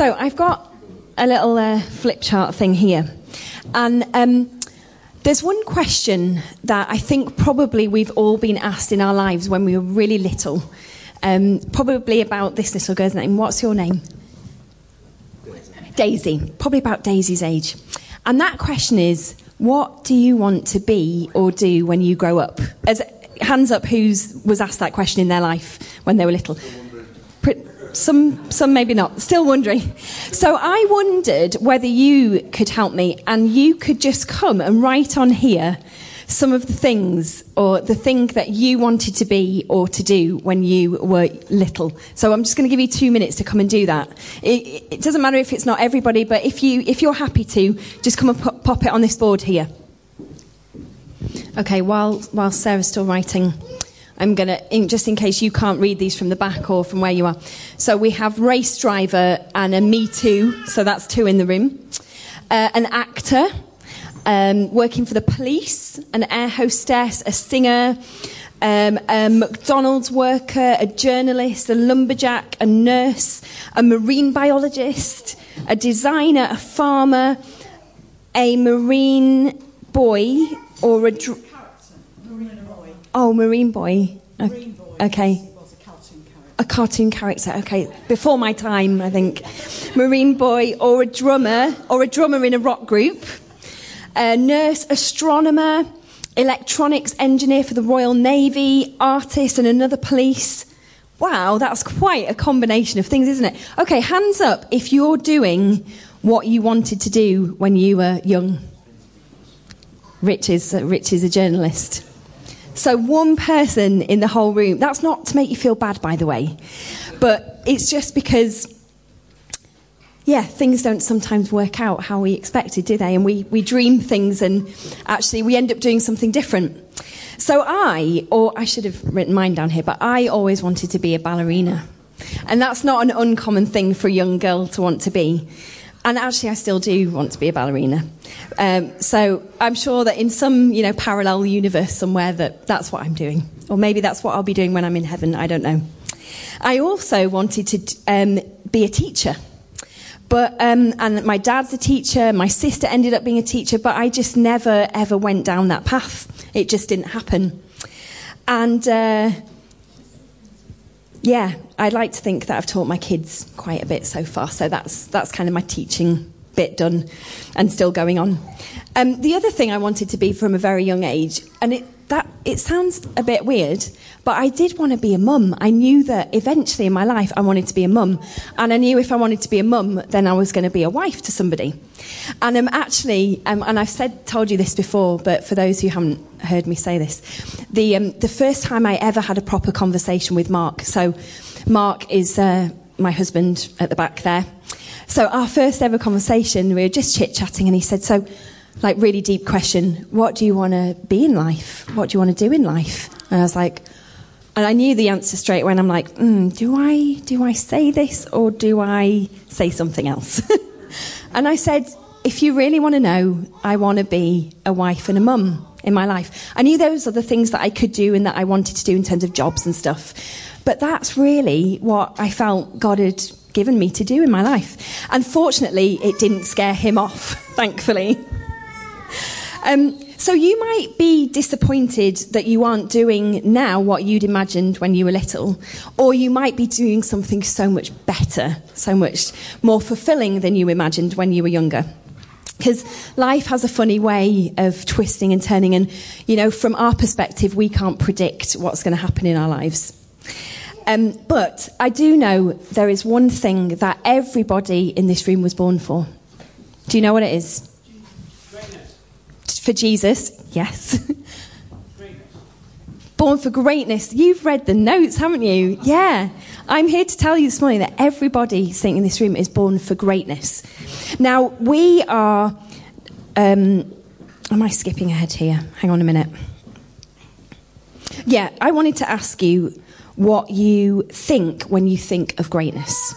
So I've got a little uh, flip chart thing here. And um, there's one question that I think probably we've all been asked in our lives when we were really little. Um, probably about this little girl's name. What's your name? Daisy. Probably about Daisy's age. And that question is what do you want to be or do when you grow up? As, hands up who's was asked that question in their life when they were little. Some, some maybe not. Still wondering. So I wondered whether you could help me and you could just come and write on here some of the things or the thing that you wanted to be or to do when you were little. So I'm just going to give you two minutes to come and do that. It, it doesn't matter if it's not everybody, but if, you, if you're happy to, just come and pop, pop it on this board here. Okay, while, while Sarah's still writing. I'm going to, just in case you can't read these from the back or from where you are. So we have race driver and a Me Too, so that's two in the room. Uh, an actor, um, working for the police, an air hostess, a singer, um, a McDonald's worker, a journalist, a lumberjack, a nurse, a marine biologist, a designer, a farmer, a marine boy, or a. Dr- Oh, Marine Boy. Marine Boy. Okay. A cartoon, a cartoon character. Okay, before my time, I think. Marine Boy, or a drummer, or a drummer in a rock group. A nurse, astronomer, electronics engineer for the Royal Navy, artist, and another police. Wow, that's quite a combination of things, isn't it? Okay, hands up if you're doing what you wanted to do when you were young. Rich is, uh, Rich is a journalist. So, one person in the whole room, that's not to make you feel bad, by the way, but it's just because, yeah, things don't sometimes work out how we expected, do they? And we, we dream things and actually we end up doing something different. So, I, or I should have written mine down here, but I always wanted to be a ballerina. And that's not an uncommon thing for a young girl to want to be. And actually, I still do want to be a ballerina. Um, so I'm sure that in some, you know, parallel universe somewhere that that's what I'm doing. Or maybe that's what I'll be doing when I'm in heaven. I don't know. I also wanted to um, be a teacher. But, um, and my dad's a teacher, my sister ended up being a teacher, but I just never, ever went down that path. It just didn't happen. And, uh, yeah, I'd like to think that I've taught my kids quite a bit so far. So that's, that's kind of my teaching bit done and still going on. Um, the other thing I wanted to be from a very young age, and it, that, it sounds a bit weird, but I did want to be a mum. I knew that eventually in my life I wanted to be a mum. And I knew if I wanted to be a mum, then I was going to be a wife to somebody. And I'm um, actually, um, and I've said, told you this before, but for those who haven't heard me say this, the, um, the first time I ever had a proper conversation with Mark, so Mark is uh, my husband at the back there. So our first ever conversation, we were just chit chatting, and he said, "So, like, really deep question. What do you want to be in life? What do you want to do in life?" And I was like, and I knew the answer straight away. And I'm like, mm, "Do I do I say this or do I say something else?" and I said, "If you really want to know, I want to be a wife and a mum." in my life. I knew those are the things that I could do and that I wanted to do in terms of jobs and stuff. But that's really what I felt God had given me to do in my life. Unfortunately, it didn't scare him off, thankfully. Um, so you might be disappointed that you aren't doing now what you'd imagined when you were little, or you might be doing something so much better, so much more fulfilling than you imagined when you were younger. Because life has a funny way of twisting and turning, and you know, from our perspective, we can't predict what's going to happen in our lives. Um, but I do know there is one thing that everybody in this room was born for. Do you know what it is? For Jesus, yes. born for greatness. You've read the notes, haven't you? Yeah. I'm here to tell you this morning that everybody sitting in this room is born for greatness. Now, we are. Um, am I skipping ahead here? Hang on a minute. Yeah, I wanted to ask you what you think when you think of greatness.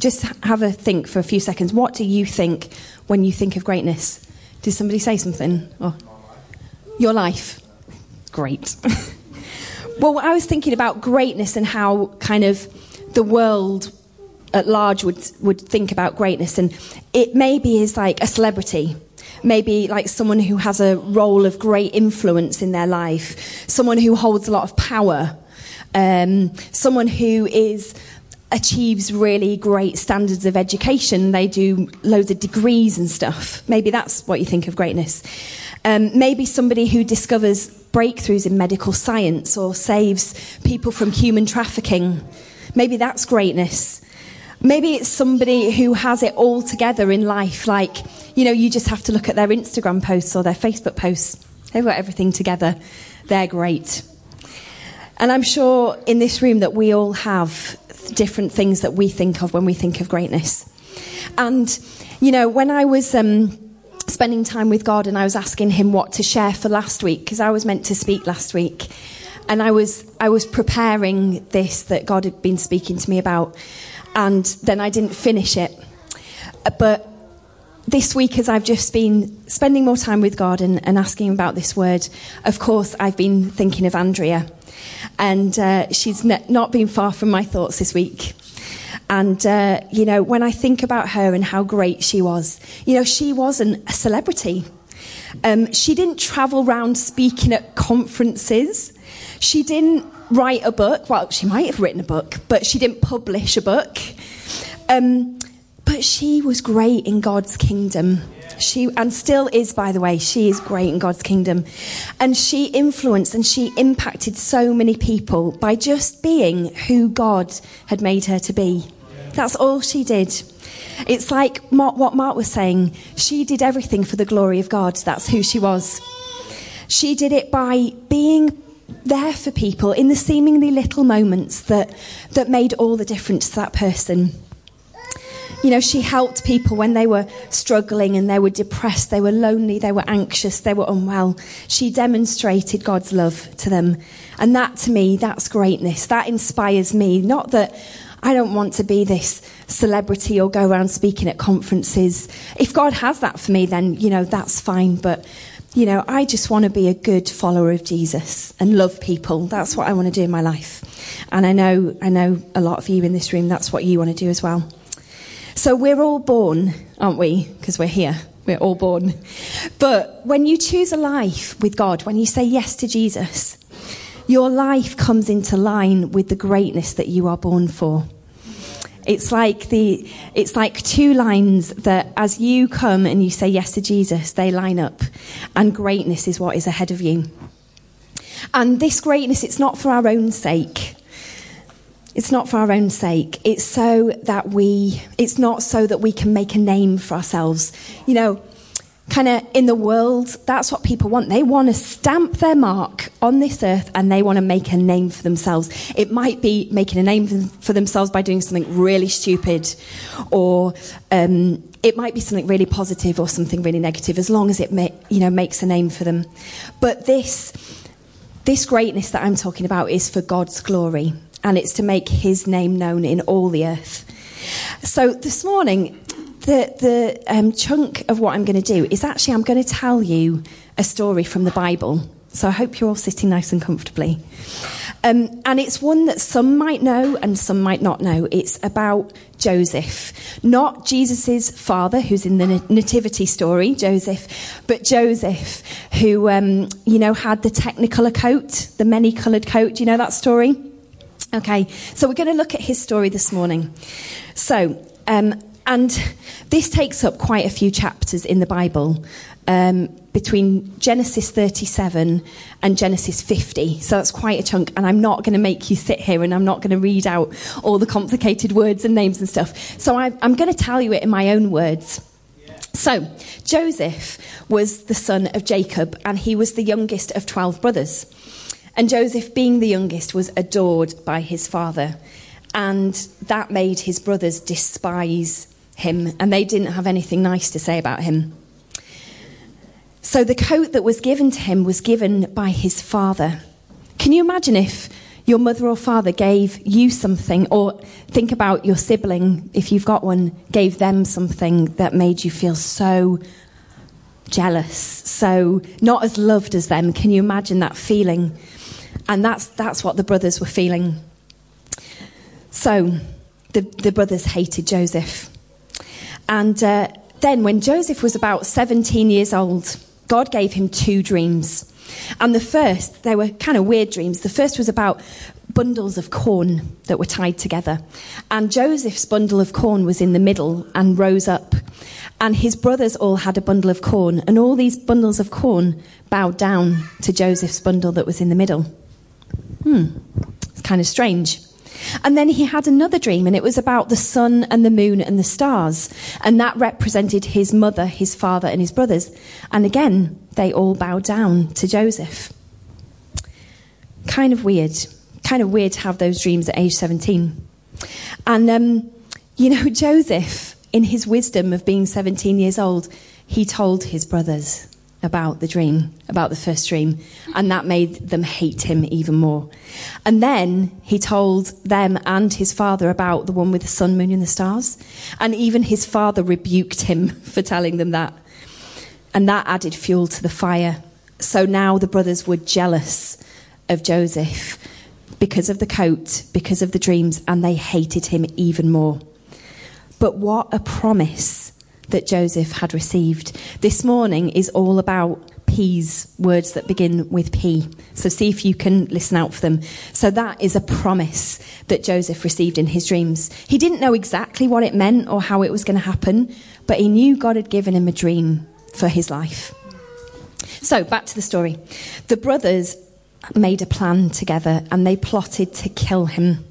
Just have a think for a few seconds. What do you think when you think of greatness? Did somebody say something? Oh. Your life. Great. well, I was thinking about greatness and how kind of the world at large would, would think about greatness. And it maybe is like a celebrity, maybe like someone who has a role of great influence in their life, someone who holds a lot of power, um, someone who is achieves really great standards of education. They do loads of degrees and stuff. Maybe that's what you think of greatness. Um, maybe somebody who discovers breakthroughs in medical science or saves people from human trafficking. Maybe that's greatness. Maybe it's somebody who has it all together in life, like, you know, you just have to look at their Instagram posts or their Facebook posts. They've got everything together. They're great. And I'm sure in this room that we all have different things that we think of when we think of greatness. And, you know, when I was um, spending time with God and I was asking Him what to share for last week, because I was meant to speak last week, and I was, I was preparing this that God had been speaking to me about, and then I didn't finish it. But this week, as I've just been spending more time with God and, and asking about this word, of course, I've been thinking of Andrea. And uh, she's ne- not been far from my thoughts this week. And, uh, you know, when I think about her and how great she was, you know, she wasn't a celebrity. Um, she didn't travel around speaking at conferences. She didn't write a book. Well, she might have written a book, but she didn't publish a book. Um, but she was great in God's kingdom. She, and still is, by the way, she is great in God's kingdom. And she influenced and she impacted so many people by just being who God had made her to be. That's all she did. It's like what Mark was saying. She did everything for the glory of God. That's who she was. She did it by being there for people in the seemingly little moments that, that made all the difference to that person. You know, she helped people when they were struggling and they were depressed, they were lonely, they were anxious, they were unwell. She demonstrated God's love to them. And that to me, that's greatness. That inspires me. Not that I don't want to be this celebrity or go around speaking at conferences. If God has that for me, then, you know, that's fine. But, you know, I just want to be a good follower of Jesus and love people. That's what I want to do in my life. And I know, I know a lot of you in this room, that's what you want to do as well. So we're all born, aren't we? Because we're here. We're all born. But when you choose a life with God, when you say yes to Jesus, your life comes into line with the greatness that you are born for. It's like the it's like two lines that as you come and you say yes to Jesus, they line up and greatness is what is ahead of you. And this greatness it's not for our own sake. It's not for our own sake. It's so that we, it's not so that we can make a name for ourselves. You know, kind of in the world, that's what people want. They want to stamp their mark on this earth and they want to make a name for themselves. It might be making a name for themselves by doing something really stupid, or um, it might be something really positive or something really negative, as long as it you know, makes a name for them. But this, this greatness that I'm talking about is for God's glory and it's to make his name known in all the earth. So this morning, the, the um, chunk of what I'm going to do is actually I'm going to tell you a story from the Bible. So I hope you're all sitting nice and comfortably. Um, and it's one that some might know and some might not know. It's about Joseph, not Jesus' father, who's in the nativity story, Joseph, but Joseph, who, um, you know, had the technicolor coat, the many coloured coat. Do you know that story? Okay, so we're going to look at his story this morning. So, um, and this takes up quite a few chapters in the Bible. Um, between Genesis 37 and Genesis 50. So that's quite a chunk. And I'm not going to make you sit here and I'm not going to read out all the complicated words and names and stuff. So I, am going to tell you it in my own words. So Joseph was the son of Jacob and he was the youngest of 12 brothers. And Joseph, being the youngest, was adored by his father. And that made his brothers despise him, and they didn't have anything nice to say about him. So the coat that was given to him was given by his father. Can you imagine if your mother or father gave you something, or think about your sibling, if you've got one, gave them something that made you feel so jealous, so not as loved as them? Can you imagine that feeling? And that's, that's what the brothers were feeling. So, the, the brothers hated Joseph. And uh, then, when Joseph was about 17 years old, God gave him two dreams. And the first, they were kind of weird dreams. The first was about bundles of corn that were tied together. And Joseph's bundle of corn was in the middle and rose up. And his brothers all had a bundle of corn. And all these bundles of corn bowed down to Joseph's bundle that was in the middle. Hmm, it's kind of strange. And then he had another dream, and it was about the sun and the moon and the stars. And that represented his mother, his father, and his brothers. And again, they all bowed down to Joseph. Kind of weird. Kind of weird to have those dreams at age 17. And, um, you know, Joseph, in his wisdom of being 17 years old, he told his brothers about the dream, about the first dream, and that made them hate him even more. And then he told them and his father about the one with the sun, moon, and the stars. And even his father rebuked him for telling them that. And that added fuel to the fire. So now the brothers were jealous of Joseph because of the coat, because of the dreams, and they hated him even more. But what a promise that Joseph had received. This morning is all about P's, words that begin with P. So see if you can listen out for them. So that is a promise that Joseph received in his dreams. He didn't know exactly what it meant or how it was going to happen, but he knew God had given him a dream for his life. So back to the story. The brothers made a plan together and they plotted to kill him.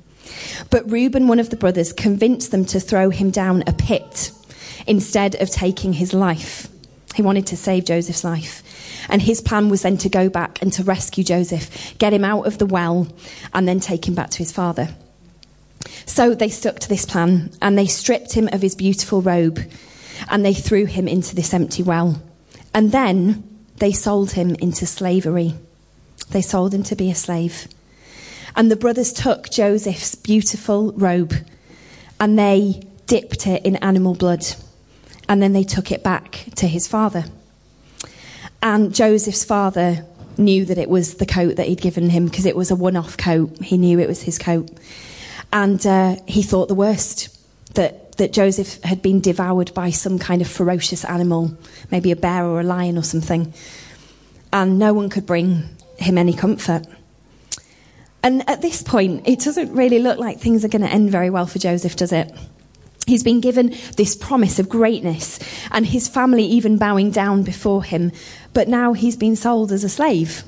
But Reuben, one of the brothers, convinced them to throw him down a pit instead of taking his life. He wanted to save Joseph's life. And his plan was then to go back and to rescue Joseph, get him out of the well, and then take him back to his father. So they stuck to this plan and they stripped him of his beautiful robe and they threw him into this empty well. And then they sold him into slavery. They sold him to be a slave. And the brothers took Joseph's beautiful robe and they dipped it in animal blood and then they took it back to his father. And Joseph's father knew that it was the coat that he'd given him because it was a one off coat. He knew it was his coat. And uh, he thought the worst that, that Joseph had been devoured by some kind of ferocious animal, maybe a bear or a lion or something. And no one could bring him any comfort. And at this point, it doesn't really look like things are going to end very well for Joseph, does it? He's been given this promise of greatness, and his family even bowing down before him. But now he's been sold as a slave,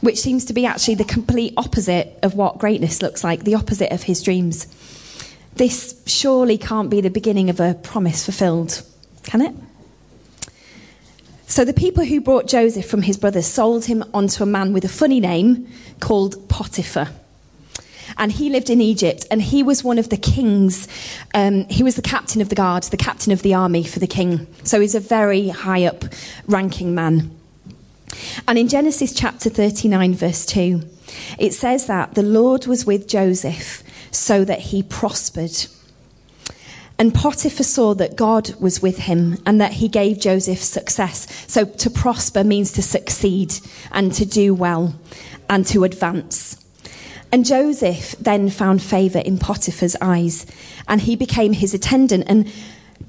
which seems to be actually the complete opposite of what greatness looks like, the opposite of his dreams. This surely can't be the beginning of a promise fulfilled, can it? So the people who brought Joseph from his brothers sold him onto a man with a funny name called Potiphar and he lived in Egypt, and he was one of the kings. Um, he was the captain of the guard, the captain of the army for the king. So he's a very high up ranking man. And in Genesis chapter 39, verse 2, it says that the Lord was with Joseph so that he prospered. And Potiphar saw that God was with him and that he gave Joseph success. So to prosper means to succeed and to do well and to advance. And Joseph then found favor in Potiphar's eyes, and he became his attendant. And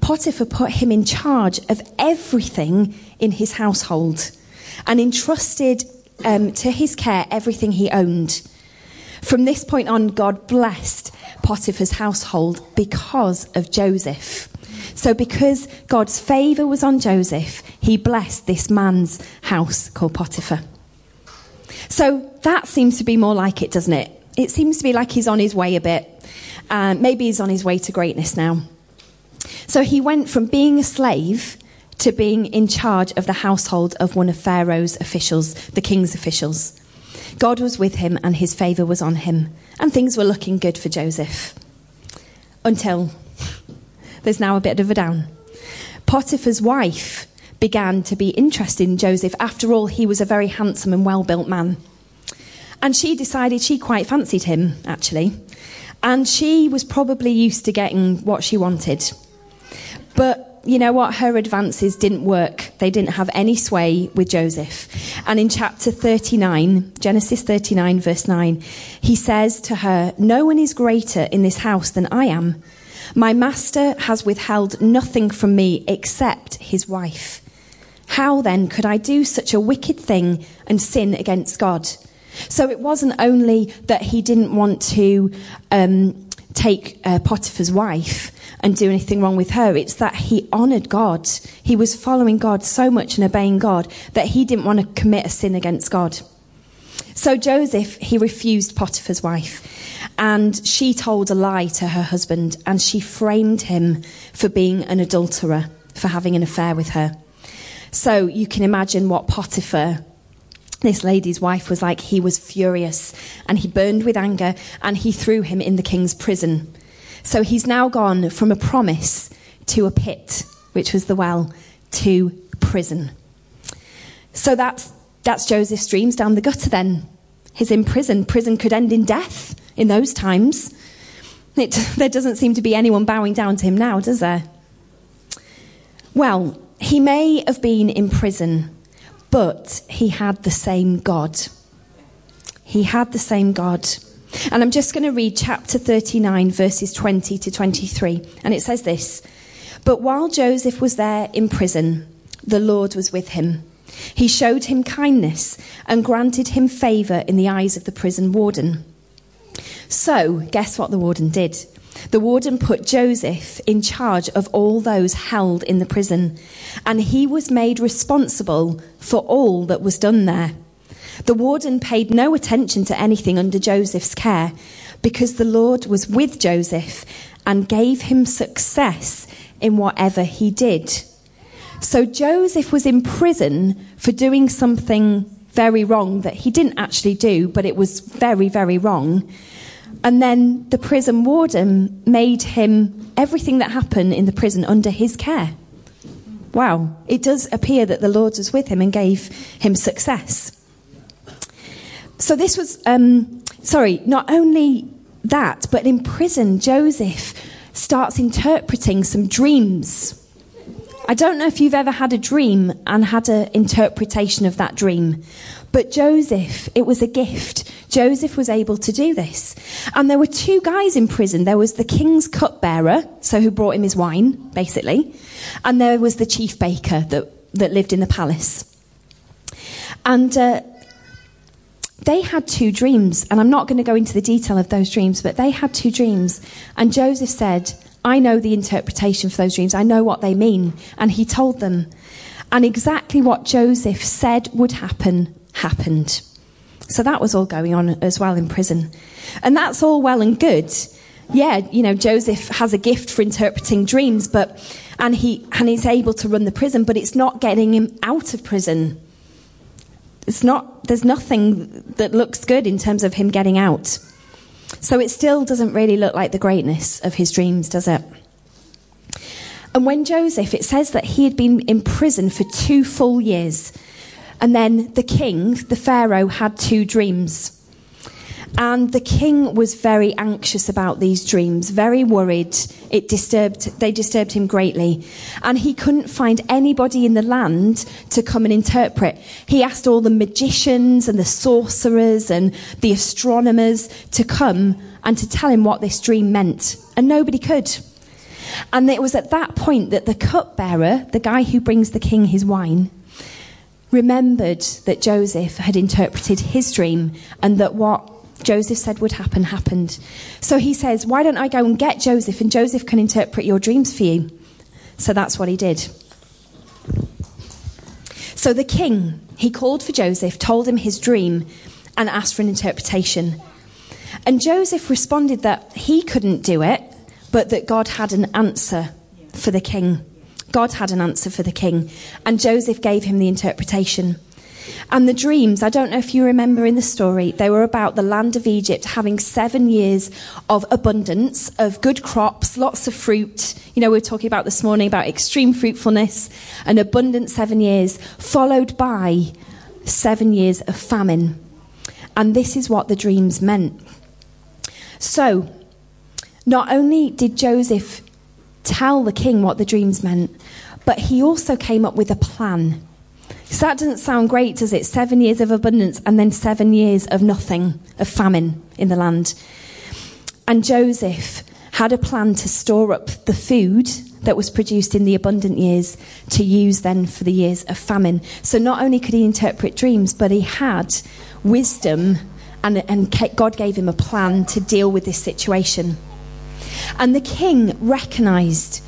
Potiphar put him in charge of everything in his household and entrusted um, to his care everything he owned. From this point on, God blessed Potiphar's household because of Joseph. So, because God's favor was on Joseph, he blessed this man's house called Potiphar. So, that seems to be more like it, doesn't it? It seems to be like he's on his way a bit. Uh, maybe he's on his way to greatness now. So he went from being a slave to being in charge of the household of one of Pharaoh's officials, the king's officials. God was with him and his favor was on him, and things were looking good for Joseph. Until there's now a bit of a down. Potiphar's wife began to be interested in Joseph. After all, he was a very handsome and well built man. And she decided she quite fancied him, actually. And she was probably used to getting what she wanted. But you know what? Her advances didn't work. They didn't have any sway with Joseph. And in chapter 39, Genesis 39, verse 9, he says to her, No one is greater in this house than I am. My master has withheld nothing from me except his wife. How then could I do such a wicked thing and sin against God? So it wasn't only that he didn't want to um, take uh, Potiphar's wife and do anything wrong with her. It's that he honored God. He was following God so much and obeying God that he didn't want to commit a sin against God. So Joseph, he refused Potiphar's wife. And she told a lie to her husband and she framed him for being an adulterer, for having an affair with her. So you can imagine what Potiphar, this lady's wife, was like. He was furious and he burned with anger and he threw him in the king's prison. So he's now gone from a promise to a pit, which was the well, to prison. So that's, that's Joseph's dreams down the gutter then. He's in prison. Prison could end in death in those times. It, there doesn't seem to be anyone bowing down to him now, does there? Well, he may have been in prison, but he had the same God. He had the same God. And I'm just going to read chapter 39, verses 20 to 23. And it says this But while Joseph was there in prison, the Lord was with him. He showed him kindness and granted him favor in the eyes of the prison warden. So, guess what the warden did? The warden put Joseph in charge of all those held in the prison, and he was made responsible for all that was done there. The warden paid no attention to anything under Joseph's care because the Lord was with Joseph and gave him success in whatever he did. So Joseph was in prison for doing something very wrong that he didn't actually do, but it was very, very wrong. And then the prison warden made him everything that happened in the prison under his care. Wow, it does appear that the Lord was with him and gave him success. So this was, um, sorry, not only that, but in prison, Joseph starts interpreting some dreams. I don't know if you've ever had a dream and had an interpretation of that dream, but Joseph, it was a gift. Joseph was able to do this. And there were two guys in prison. There was the king's cupbearer, so who brought him his wine, basically, and there was the chief baker that, that lived in the palace. And uh, they had two dreams, and I'm not going to go into the detail of those dreams, but they had two dreams. And Joseph said, I know the interpretation for those dreams, I know what they mean. And he told them. And exactly what Joseph said would happen happened. So that was all going on as well in prison. And that's all well and good. Yeah, you know, Joseph has a gift for interpreting dreams, but and he and he's able to run the prison, but it's not getting him out of prison. It's not there's nothing that looks good in terms of him getting out. So it still doesn't really look like the greatness of his dreams, does it? And when Joseph, it says that he had been in prison for two full years. And then the king, the Pharaoh, had two dreams. And the king was very anxious about these dreams, very worried. It disturbed, they disturbed him greatly. And he couldn't find anybody in the land to come and interpret. He asked all the magicians and the sorcerers and the astronomers to come and to tell him what this dream meant. And nobody could. And it was at that point that the cupbearer, the guy who brings the king his wine, remembered that Joseph had interpreted his dream and that what Joseph said would happen happened. So he says, Why don't I go and get Joseph and Joseph can interpret your dreams for you? So that's what he did. So the king, he called for Joseph, told him his dream, and asked for an interpretation. And Joseph responded that he couldn't do it, but that God had an answer for the king. God had an answer for the king, and Joseph gave him the interpretation. And the dreams, I don't know if you remember in the story, they were about the land of Egypt having seven years of abundance, of good crops, lots of fruit. You know, we were talking about this morning about extreme fruitfulness, an abundant seven years, followed by seven years of famine. And this is what the dreams meant. So, not only did Joseph tell the king what the dreams meant, but he also came up with a plan. So that doesn't sound great, does it? Seven years of abundance and then seven years of nothing, of famine in the land. And Joseph had a plan to store up the food that was produced in the abundant years to use then for the years of famine. So not only could he interpret dreams, but he had wisdom and, and God gave him a plan to deal with this situation. And the king recognized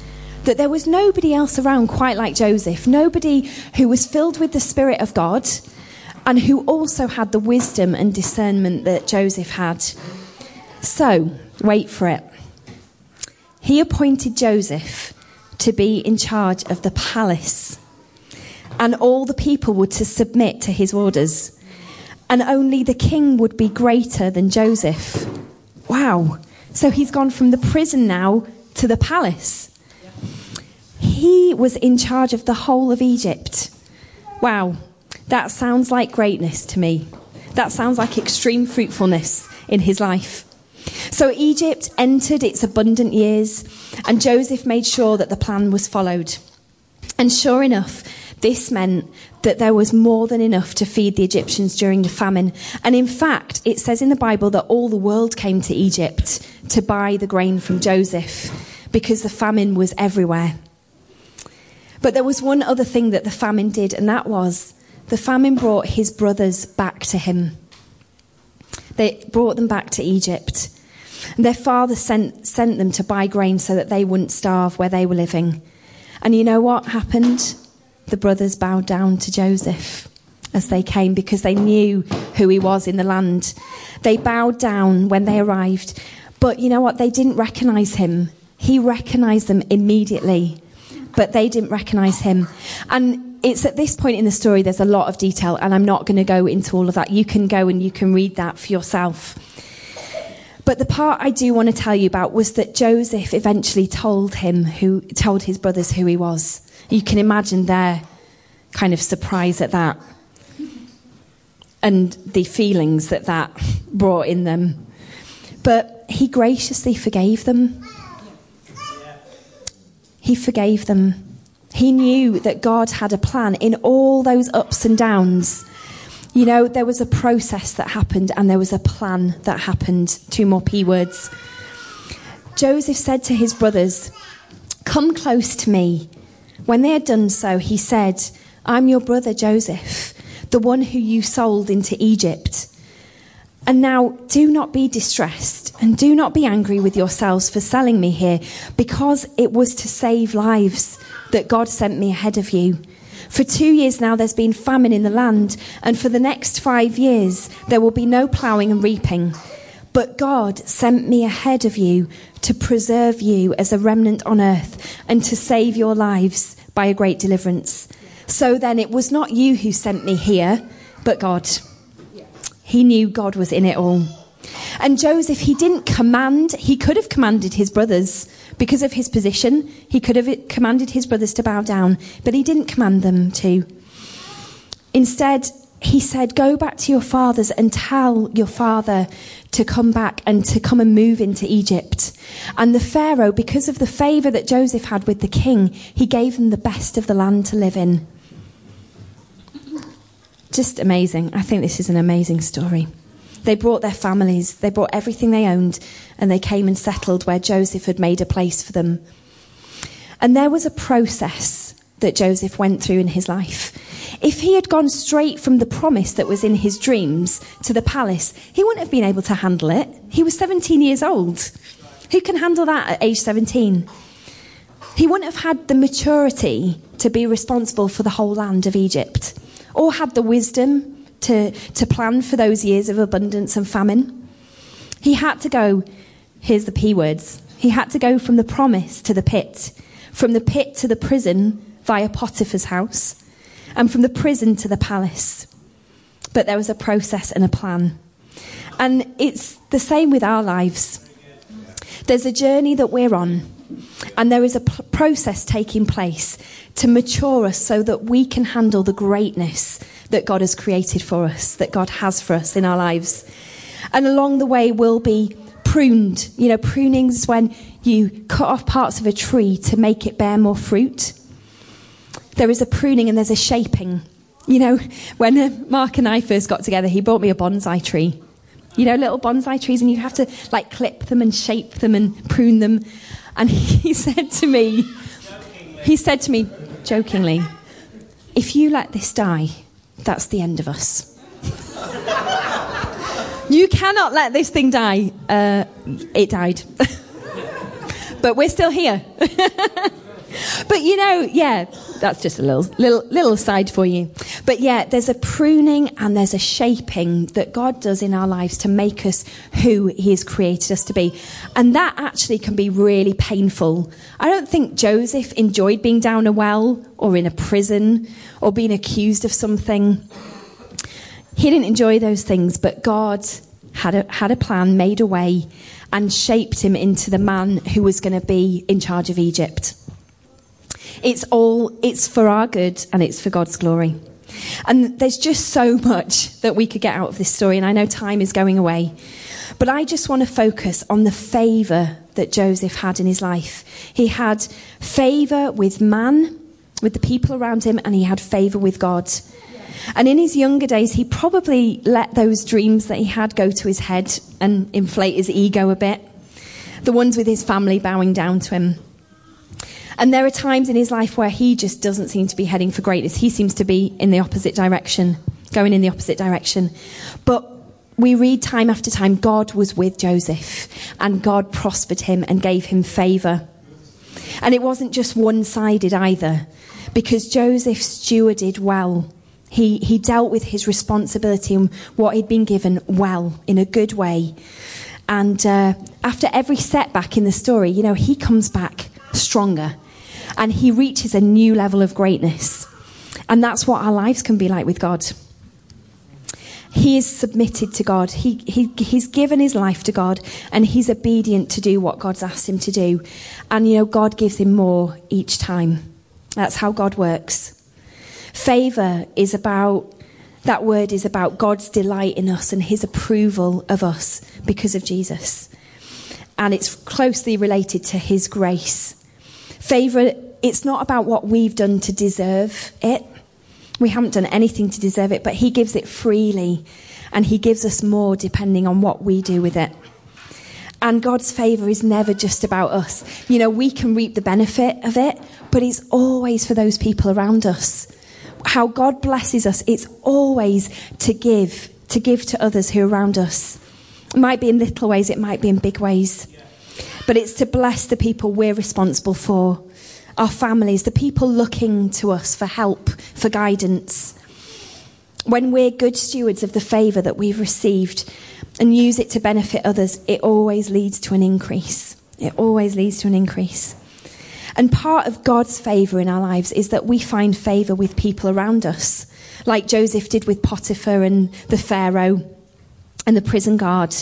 that there was nobody else around quite like Joseph, nobody who was filled with the Spirit of God and who also had the wisdom and discernment that Joseph had. So, wait for it. He appointed Joseph to be in charge of the palace, and all the people were to submit to his orders, and only the king would be greater than Joseph. Wow. So he's gone from the prison now to the palace. He was in charge of the whole of Egypt. Wow. That sounds like greatness to me. That sounds like extreme fruitfulness in his life. So Egypt entered its abundant years, and Joseph made sure that the plan was followed. And sure enough, this meant that there was more than enough to feed the Egyptians during the famine. And in fact, it says in the Bible that all the world came to Egypt to buy the grain from Joseph because the famine was everywhere. But there was one other thing that the famine did, and that was the famine brought his brothers back to him. They brought them back to Egypt. And their father sent, sent them to buy grain so that they wouldn't starve where they were living. And you know what happened? The brothers bowed down to Joseph as they came because they knew who he was in the land. They bowed down when they arrived. But you know what? They didn't recognize him. He recognized them immediately, but they didn't recognize him. And it's at this point in the story, there's a lot of detail, and I'm not going to go into all of that. You can go and you can read that for yourself. But the part I do want to tell you about was that Joseph eventually told him who told his brothers who he was. You can imagine their kind of surprise at that and the feelings that that brought in them. But he graciously forgave them. He forgave them. He knew that God had a plan in all those ups and downs. You know, there was a process that happened and there was a plan that happened. Two more P words. Joseph said to his brothers, Come close to me. When they had done so, he said, I'm your brother Joseph, the one who you sold into Egypt. And now do not be distressed and do not be angry with yourselves for selling me here, because it was to save lives that God sent me ahead of you. For two years now, there's been famine in the land, and for the next five years, there will be no ploughing and reaping. But God sent me ahead of you to preserve you as a remnant on earth and to save your lives by a great deliverance. So then, it was not you who sent me here, but God. He knew God was in it all. And Joseph, he didn't command, he could have commanded his brothers because of his position. He could have commanded his brothers to bow down, but he didn't command them to. Instead, he said, Go back to your fathers and tell your father to come back and to come and move into Egypt. And the Pharaoh, because of the favor that Joseph had with the king, he gave them the best of the land to live in. Just amazing. I think this is an amazing story. They brought their families, they brought everything they owned, and they came and settled where Joseph had made a place for them. And there was a process that Joseph went through in his life. If he had gone straight from the promise that was in his dreams to the palace, he wouldn't have been able to handle it. He was 17 years old. Who can handle that at age 17? He wouldn't have had the maturity to be responsible for the whole land of Egypt, or had the wisdom to, to plan for those years of abundance and famine. He had to go, here's the P words, he had to go from the promise to the pit, from the pit to the prison via Potiphar's house, and from the prison to the palace. But there was a process and a plan. And it's the same with our lives. There's a journey that we're on, and there is a p- process taking place to mature us so that we can handle the greatness that God has created for us, that God has for us in our lives. And along the way, we'll be pruned. You know, pruning is when you cut off parts of a tree to make it bear more fruit. There is a pruning and there's a shaping. You know, when uh, Mark and I first got together, he bought me a bonsai tree. You know, little bonsai trees, and you have to like clip them and shape them and prune them. And he said to me, he said to me jokingly, if you let this die, that's the end of us. you cannot let this thing die. Uh, it died. but we're still here. But you know, yeah, that's just a little, little, little aside for you. But yeah, there's a pruning and there's a shaping that God does in our lives to make us who He has created us to be. And that actually can be really painful. I don't think Joseph enjoyed being down a well or in a prison or being accused of something. He didn't enjoy those things, but God had a, had a plan, made a way, and shaped him into the man who was going to be in charge of Egypt. It's all, it's for our good and it's for God's glory. And there's just so much that we could get out of this story, and I know time is going away. But I just want to focus on the favour that Joseph had in his life. He had favour with man, with the people around him, and he had favour with God. And in his younger days, he probably let those dreams that he had go to his head and inflate his ego a bit. The ones with his family bowing down to him. And there are times in his life where he just doesn't seem to be heading for greatness. He seems to be in the opposite direction, going in the opposite direction. But we read time after time God was with Joseph and God prospered him and gave him favor. And it wasn't just one sided either, because Joseph stewarded well. He, he dealt with his responsibility and what he'd been given well, in a good way. And uh, after every setback in the story, you know, he comes back stronger and he reaches a new level of greatness. And that's what our lives can be like with God. He is submitted to God. He, he, he's given his life to God and he's obedient to do what God's asked him to do. And, you know, God gives him more each time. That's how God works. Favor is about, that word is about God's delight in us and his approval of us because of Jesus. And it's closely related to his grace. Favor, it's not about what we've done to deserve it. We haven't done anything to deserve it, but he gives it freely and he gives us more depending on what we do with it. And God's favor is never just about us. You know, we can reap the benefit of it, but it's always for those people around us how God blesses us, it's always to give, to give to others who are around us. It might be in little ways, it might be in big ways. But it's to bless the people we're responsible for, our families, the people looking to us for help, for guidance. When we're good stewards of the favour that we've received and use it to benefit others, it always leads to an increase. It always leads to an increase. And part of God's favour in our lives is that we find favour with people around us, like Joseph did with Potiphar and the Pharaoh and the prison guard.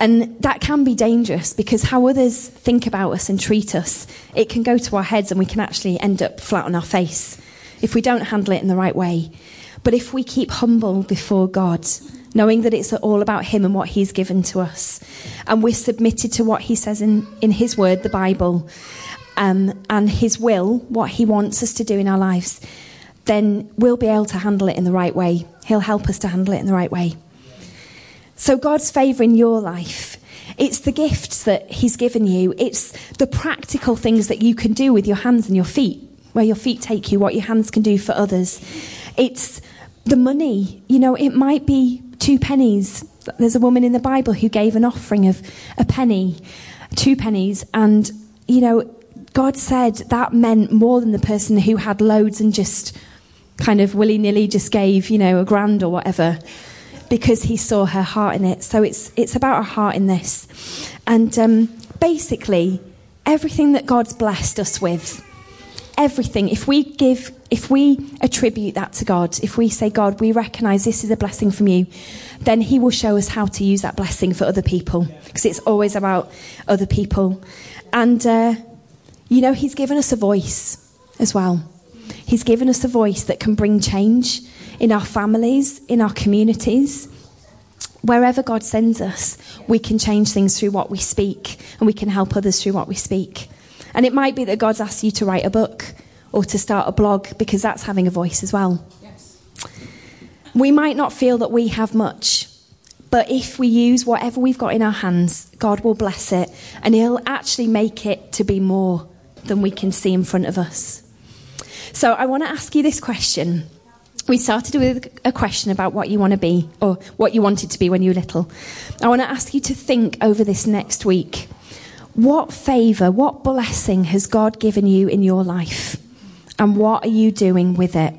And that can be dangerous because how others think about us and treat us, it can go to our heads and we can actually end up flat on our face if we don't handle it in the right way. But if we keep humble before God, knowing that it's all about Him and what He's given to us, and we're submitted to what He says in, in His Word, the Bible, um, and His will, what He wants us to do in our lives, then we'll be able to handle it in the right way. He'll help us to handle it in the right way. So, God's favour in your life, it's the gifts that He's given you, it's the practical things that you can do with your hands and your feet, where your feet take you, what your hands can do for others. It's the money. You know, it might be two pennies. There's a woman in the Bible who gave an offering of a penny, two pennies, and, you know, God said that meant more than the person who had loads and just kind of willy nilly just gave, you know, a grand or whatever because he saw her heart in it. So it's, it's about our heart in this. And um, basically, everything that God's blessed us with, everything, if we give, if we attribute that to God, if we say, God, we recognize this is a blessing from you, then he will show us how to use that blessing for other people because it's always about other people. And, uh, you know, He's given us a voice as well. He's given us a voice that can bring change in our families, in our communities. wherever God sends us, we can change things through what we speak and we can help others through what we speak. And it might be that God's asked you to write a book or to start a blog because that's having a voice as well. Yes. We might not feel that we have much, but if we use whatever we've got in our hands, God will bless it and He'll actually make it to be more than we can see in front of us. So I want to ask you this question we started with a question about what you want to be or what you wanted to be when you were little. I want to ask you to think over this next week. What favour, what blessing has God given you in your life? And what are you doing with it?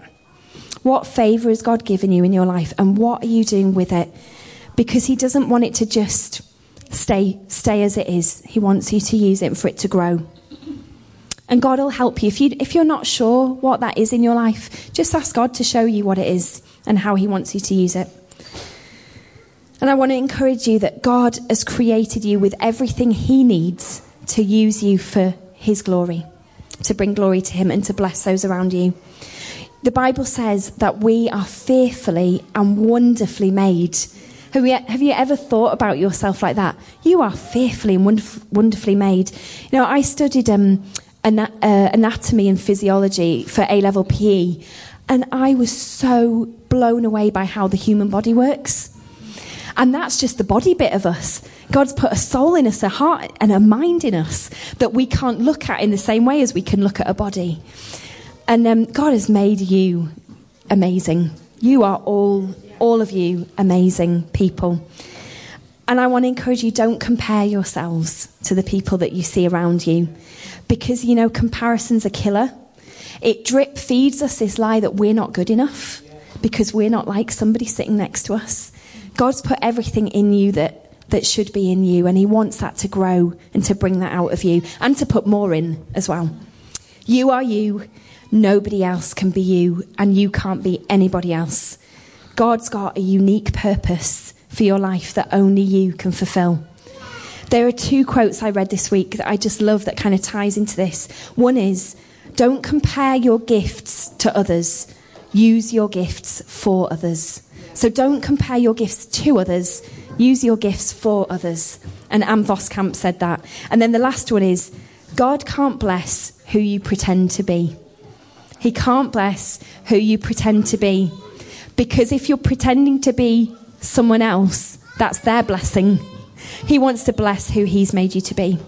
What favour has God given you in your life? And what are you doing with it? Because He doesn't want it to just stay, stay as it is. He wants you to use it for it to grow. And God will help you. If, you. if you're not sure what that is in your life, just ask God to show you what it is and how He wants you to use it. And I want to encourage you that God has created you with everything He needs to use you for His glory, to bring glory to Him and to bless those around you. The Bible says that we are fearfully and wonderfully made. Have you, have you ever thought about yourself like that? You are fearfully and wonderfully made. You know, I studied um, anatomy and physiology for A level PE, and I was so blown away by how the human body works. And that's just the body bit of us. God's put a soul in us, a heart and a mind in us that we can't look at in the same way as we can look at a body. And um, God has made you amazing. You are all, all of you, amazing people. And I want to encourage you don't compare yourselves to the people that you see around you because, you know, comparison's a killer. It drip feeds us this lie that we're not good enough because we're not like somebody sitting next to us. God's put everything in you that, that should be in you, and He wants that to grow and to bring that out of you and to put more in as well. You are you. Nobody else can be you, and you can't be anybody else. God's got a unique purpose for your life that only you can fulfill. There are two quotes I read this week that I just love that kind of ties into this. One is, don't compare your gifts to others. Use your gifts for others. So don't compare your gifts to others. Use your gifts for others. And Ann Voskamp said that. And then the last one is, God can't bless who you pretend to be. He can't bless who you pretend to be. Because if you're pretending to be someone else, that's their blessing. He wants to bless who He's made you to be.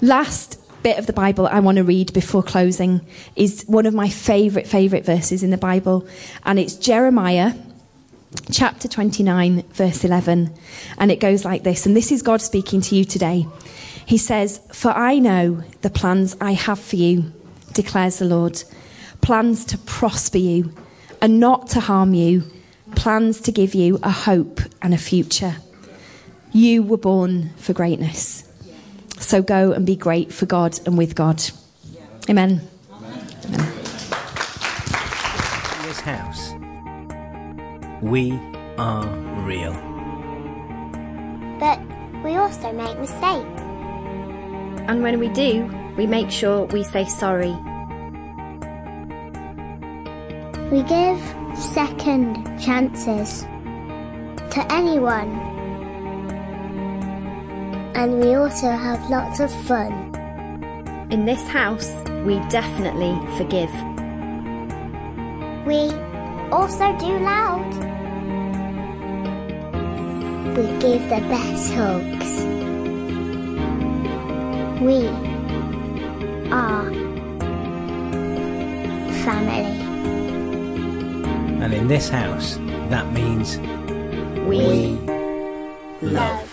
Last bit of the Bible I want to read before closing is one of my favourite, favourite verses in the Bible, and it's Jeremiah chapter 29, verse 11. And it goes like this, and this is God speaking to you today. He says, For I know the plans I have for you, declares the Lord plans to prosper you and not to harm you, plans to give you a hope and a future. You were born for greatness. So go and be great for God and with God. Amen. Amen. Amen. In this house, we are real. But we also make mistakes. And when we do, we make sure we say sorry. We give second chances to anyone and we also have lots of fun. In this house, we definitely forgive. We also do loud. We give the best hugs. We are family. And in this house, that means we, we love.